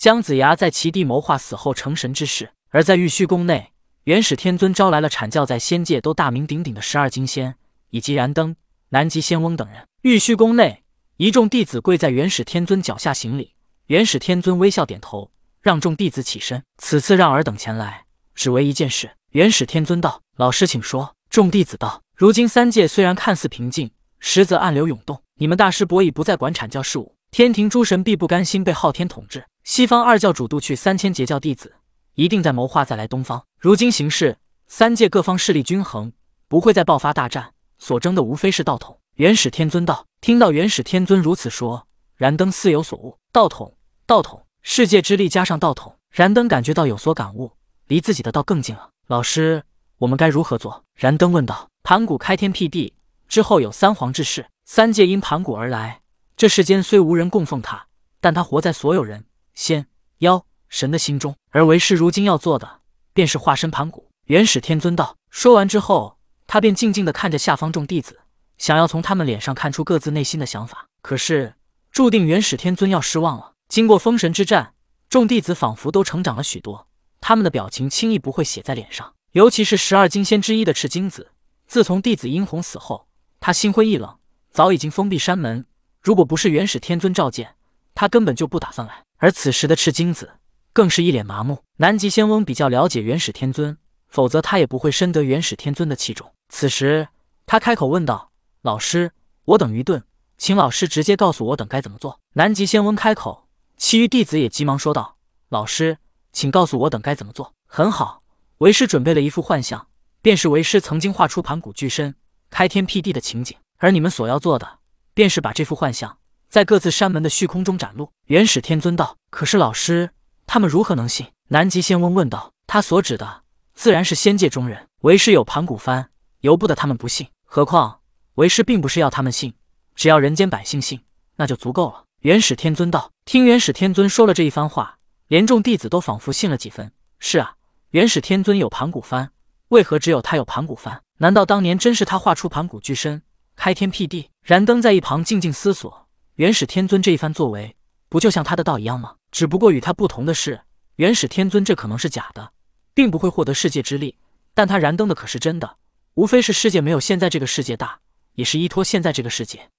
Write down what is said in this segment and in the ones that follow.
姜子牙在其地谋划死后成神之事。而在玉虚宫内，元始天尊招来了阐教在仙界都大名鼎鼎的十二金仙，以及燃灯、南极仙翁等人。玉虚宫内，一众弟子跪在元始天尊脚下行礼。元始天尊微笑点头，让众弟子起身。此次让尔等前来，只为一件事。元始天尊道：“老师，请说。”众弟子道：“如今三界虽然看似平静，实则暗流涌动。你们大师伯已不再管阐教事务，天庭诸神必不甘心被昊天统治。西方二教主度去三千截教弟子，一定在谋划再来东方。如今形势，三界各方势力均衡，不会再爆发大战，所争的无非是道统。”元始天尊道：“听到元始天尊如此说，燃灯似有所悟。道统，道统，世界之力加上道统，燃灯感觉到有所感悟，离自己的道更近了。老师。”我们该如何做？燃灯问道。盘古开天辟地之后，有三皇之事，三界因盘古而来。这世间虽无人供奉他，但他活在所有人、仙、妖、神的心中。而为师如今要做的，便是化身盘古。元始天尊道。说完之后，他便静静地看着下方众弟子，想要从他们脸上看出各自内心的想法。可是，注定元始天尊要失望了。经过封神之战，众弟子仿佛都成长了许多，他们的表情轻易不会写在脸上。尤其是十二金仙之一的赤精子，自从弟子殷红死后，他心灰意冷，早已经封闭山门。如果不是元始天尊召见，他根本就不打算来。而此时的赤精子更是一脸麻木。南极仙翁比较了解元始天尊，否则他也不会深得元始天尊的器重。此时，他开口问道：“老师，我等愚钝，请老师直接告诉我等该怎么做。”南极仙翁开口，其余弟子也急忙说道：“老师，请告诉我等该怎么做。”很好。为师准备了一幅幻象，便是为师曾经画出盘古巨身、开天辟地的情景。而你们所要做的，便是把这幅幻象在各自山门的虚空中展露。元始天尊道：“可是老师，他们如何能信？”南极仙翁问道：“他所指的，自然是仙界中人。为师有盘古幡，由不得他们不信。何况为师并不是要他们信，只要人间百姓信，那就足够了。”元始天尊道：“听元始天尊说了这一番话，连众弟子都仿佛信了几分。是啊。”元始天尊有盘古幡，为何只有他有盘古幡？难道当年真是他画出盘古巨身，开天辟地？燃灯在一旁静静思索，元始天尊这一番作为，不就像他的道一样吗？只不过与他不同的是，元始天尊这可能是假的，并不会获得世界之力，但他燃灯的可是真的，无非是世界没有现在这个世界大，也是依托现在这个世界。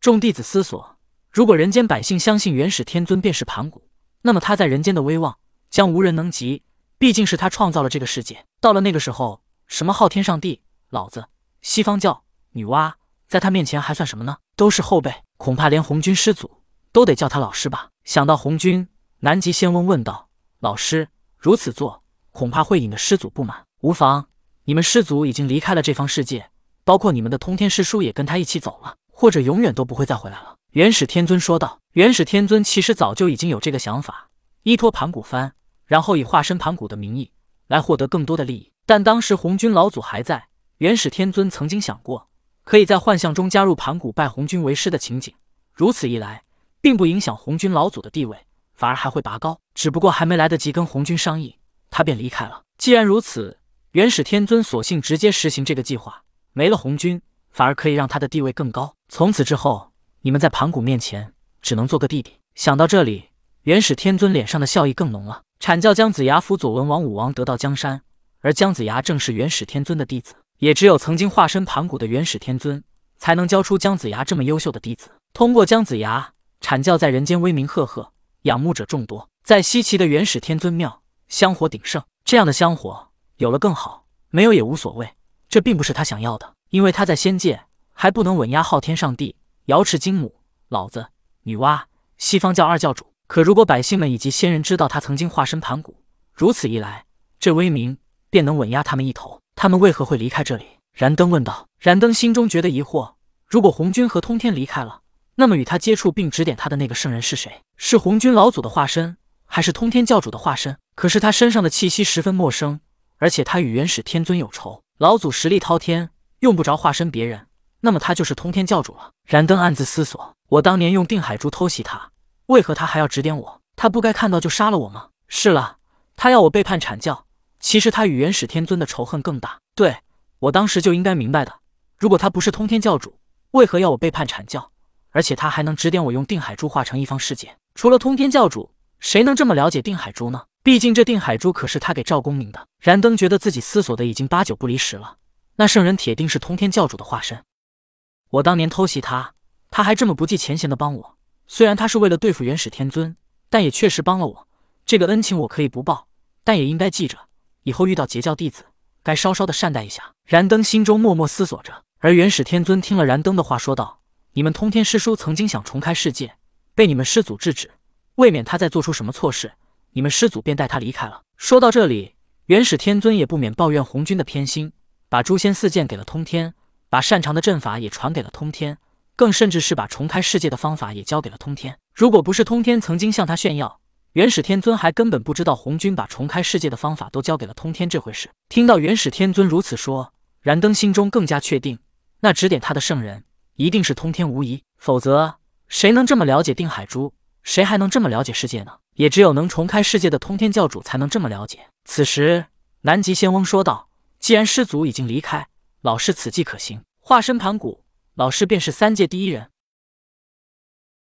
众弟子思索，如果人间百姓相信元始天尊便是盘古，那么他在人间的威望将无人能及。毕竟是他创造了这个世界，到了那个时候，什么昊天上帝、老子、西方教、女娲，在他面前还算什么呢？都是后辈，恐怕连红军师祖都得叫他老师吧。想到红军，南极仙翁问道：“老师如此做，恐怕会引得师祖不满。无妨，你们师祖已经离开了这方世界，包括你们的通天师叔也跟他一起走了，或者永远都不会再回来了。”元始天尊说道。元始天尊其实早就已经有这个想法，依托盘古幡。然后以化身盘古的名义来获得更多的利益，但当时红军老祖还在，元始天尊曾经想过，可以在幻象中加入盘古拜红军为师的情景，如此一来，并不影响红军老祖的地位，反而还会拔高。只不过还没来得及跟红军商议，他便离开了。既然如此，元始天尊索性直接实行这个计划，没了红军，反而可以让他的地位更高。从此之后，你们在盘古面前只能做个弟弟。想到这里，元始天尊脸上的笑意更浓了。阐教姜子牙辅佐文王、武王得到江山，而姜子牙正是元始天尊的弟子，也只有曾经化身盘古的元始天尊，才能教出姜子牙这么优秀的弟子。通过姜子牙，阐教在人间威名赫赫，仰慕者众多。在西岐的元始天尊庙，香火鼎盛，这样的香火有了更好，没有也无所谓。这并不是他想要的，因为他在仙界还不能稳压昊天上帝、瑶池金母、老子、女娲、西方教二教主。可如果百姓们以及仙人知道他曾经化身盘古，如此一来，这威名便能稳压他们一头。他们为何会离开这里？燃灯问道。燃灯心中觉得疑惑：如果红军和通天离开了，那么与他接触并指点他的那个圣人是谁？是红军老祖的化身，还是通天教主的化身？可是他身上的气息十分陌生，而且他与元始天尊有仇。老祖实力滔天，用不着化身别人，那么他就是通天教主了。燃灯暗自思索：我当年用定海珠偷袭他。为何他还要指点我？他不该看到就杀了我吗？是了，他要我背叛阐教。其实他与元始天尊的仇恨更大。对我当时就应该明白的。如果他不是通天教主，为何要我背叛阐教？而且他还能指点我用定海珠化成一方世界？除了通天教主，谁能这么了解定海珠呢？毕竟这定海珠可是他给赵公明的。燃灯觉得自己思索的已经八九不离十了，那圣人铁定是通天教主的化身。我当年偷袭他，他还这么不计前嫌的帮我。虽然他是为了对付元始天尊，但也确实帮了我。这个恩情我可以不报，但也应该记着，以后遇到截教弟子，该稍稍的善待一下。燃灯心中默默思索着，而元始天尊听了燃灯的话，说道：“你们通天师叔曾经想重开世界，被你们师祖制止，未免他再做出什么错事，你们师祖便带他离开了。”说到这里，元始天尊也不免抱怨红军的偏心，把诛仙四剑给了通天，把擅长的阵法也传给了通天。更甚至是把重开世界的方法也交给了通天。如果不是通天曾经向他炫耀，元始天尊还根本不知道红军把重开世界的方法都交给了通天这回事。听到元始天尊如此说，燃灯心中更加确定，那指点他的圣人一定是通天无疑。否则，谁能这么了解定海珠？谁还能这么了解世界呢？也只有能重开世界的通天教主才能这么了解。此时，南极仙翁说道：“既然师祖已经离开，老师此计可行。化身盘古。”老师便是三界第一人。